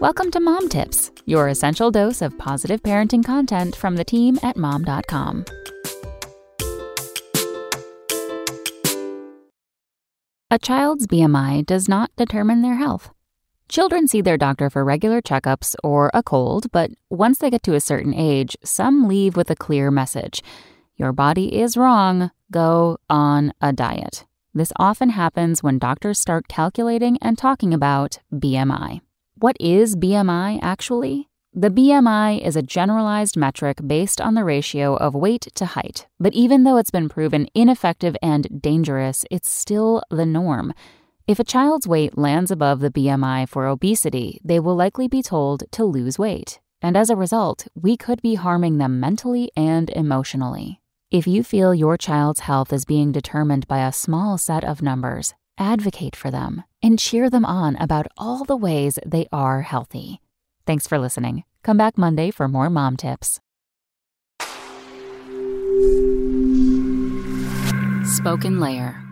Welcome to Mom Tips, your essential dose of positive parenting content from the team at mom.com. A child's BMI does not determine their health. Children see their doctor for regular checkups or a cold, but once they get to a certain age, some leave with a clear message Your body is wrong. Go on a diet. This often happens when doctors start calculating and talking about BMI. What is BMI actually? The BMI is a generalized metric based on the ratio of weight to height, but even though it's been proven ineffective and dangerous, it's still the norm. If a child's weight lands above the BMI for obesity, they will likely be told to lose weight. And as a result, we could be harming them mentally and emotionally. If you feel your child's health is being determined by a small set of numbers, advocate for them and cheer them on about all the ways they are healthy. Thanks for listening. Come back Monday for more mom tips. Spoken Layer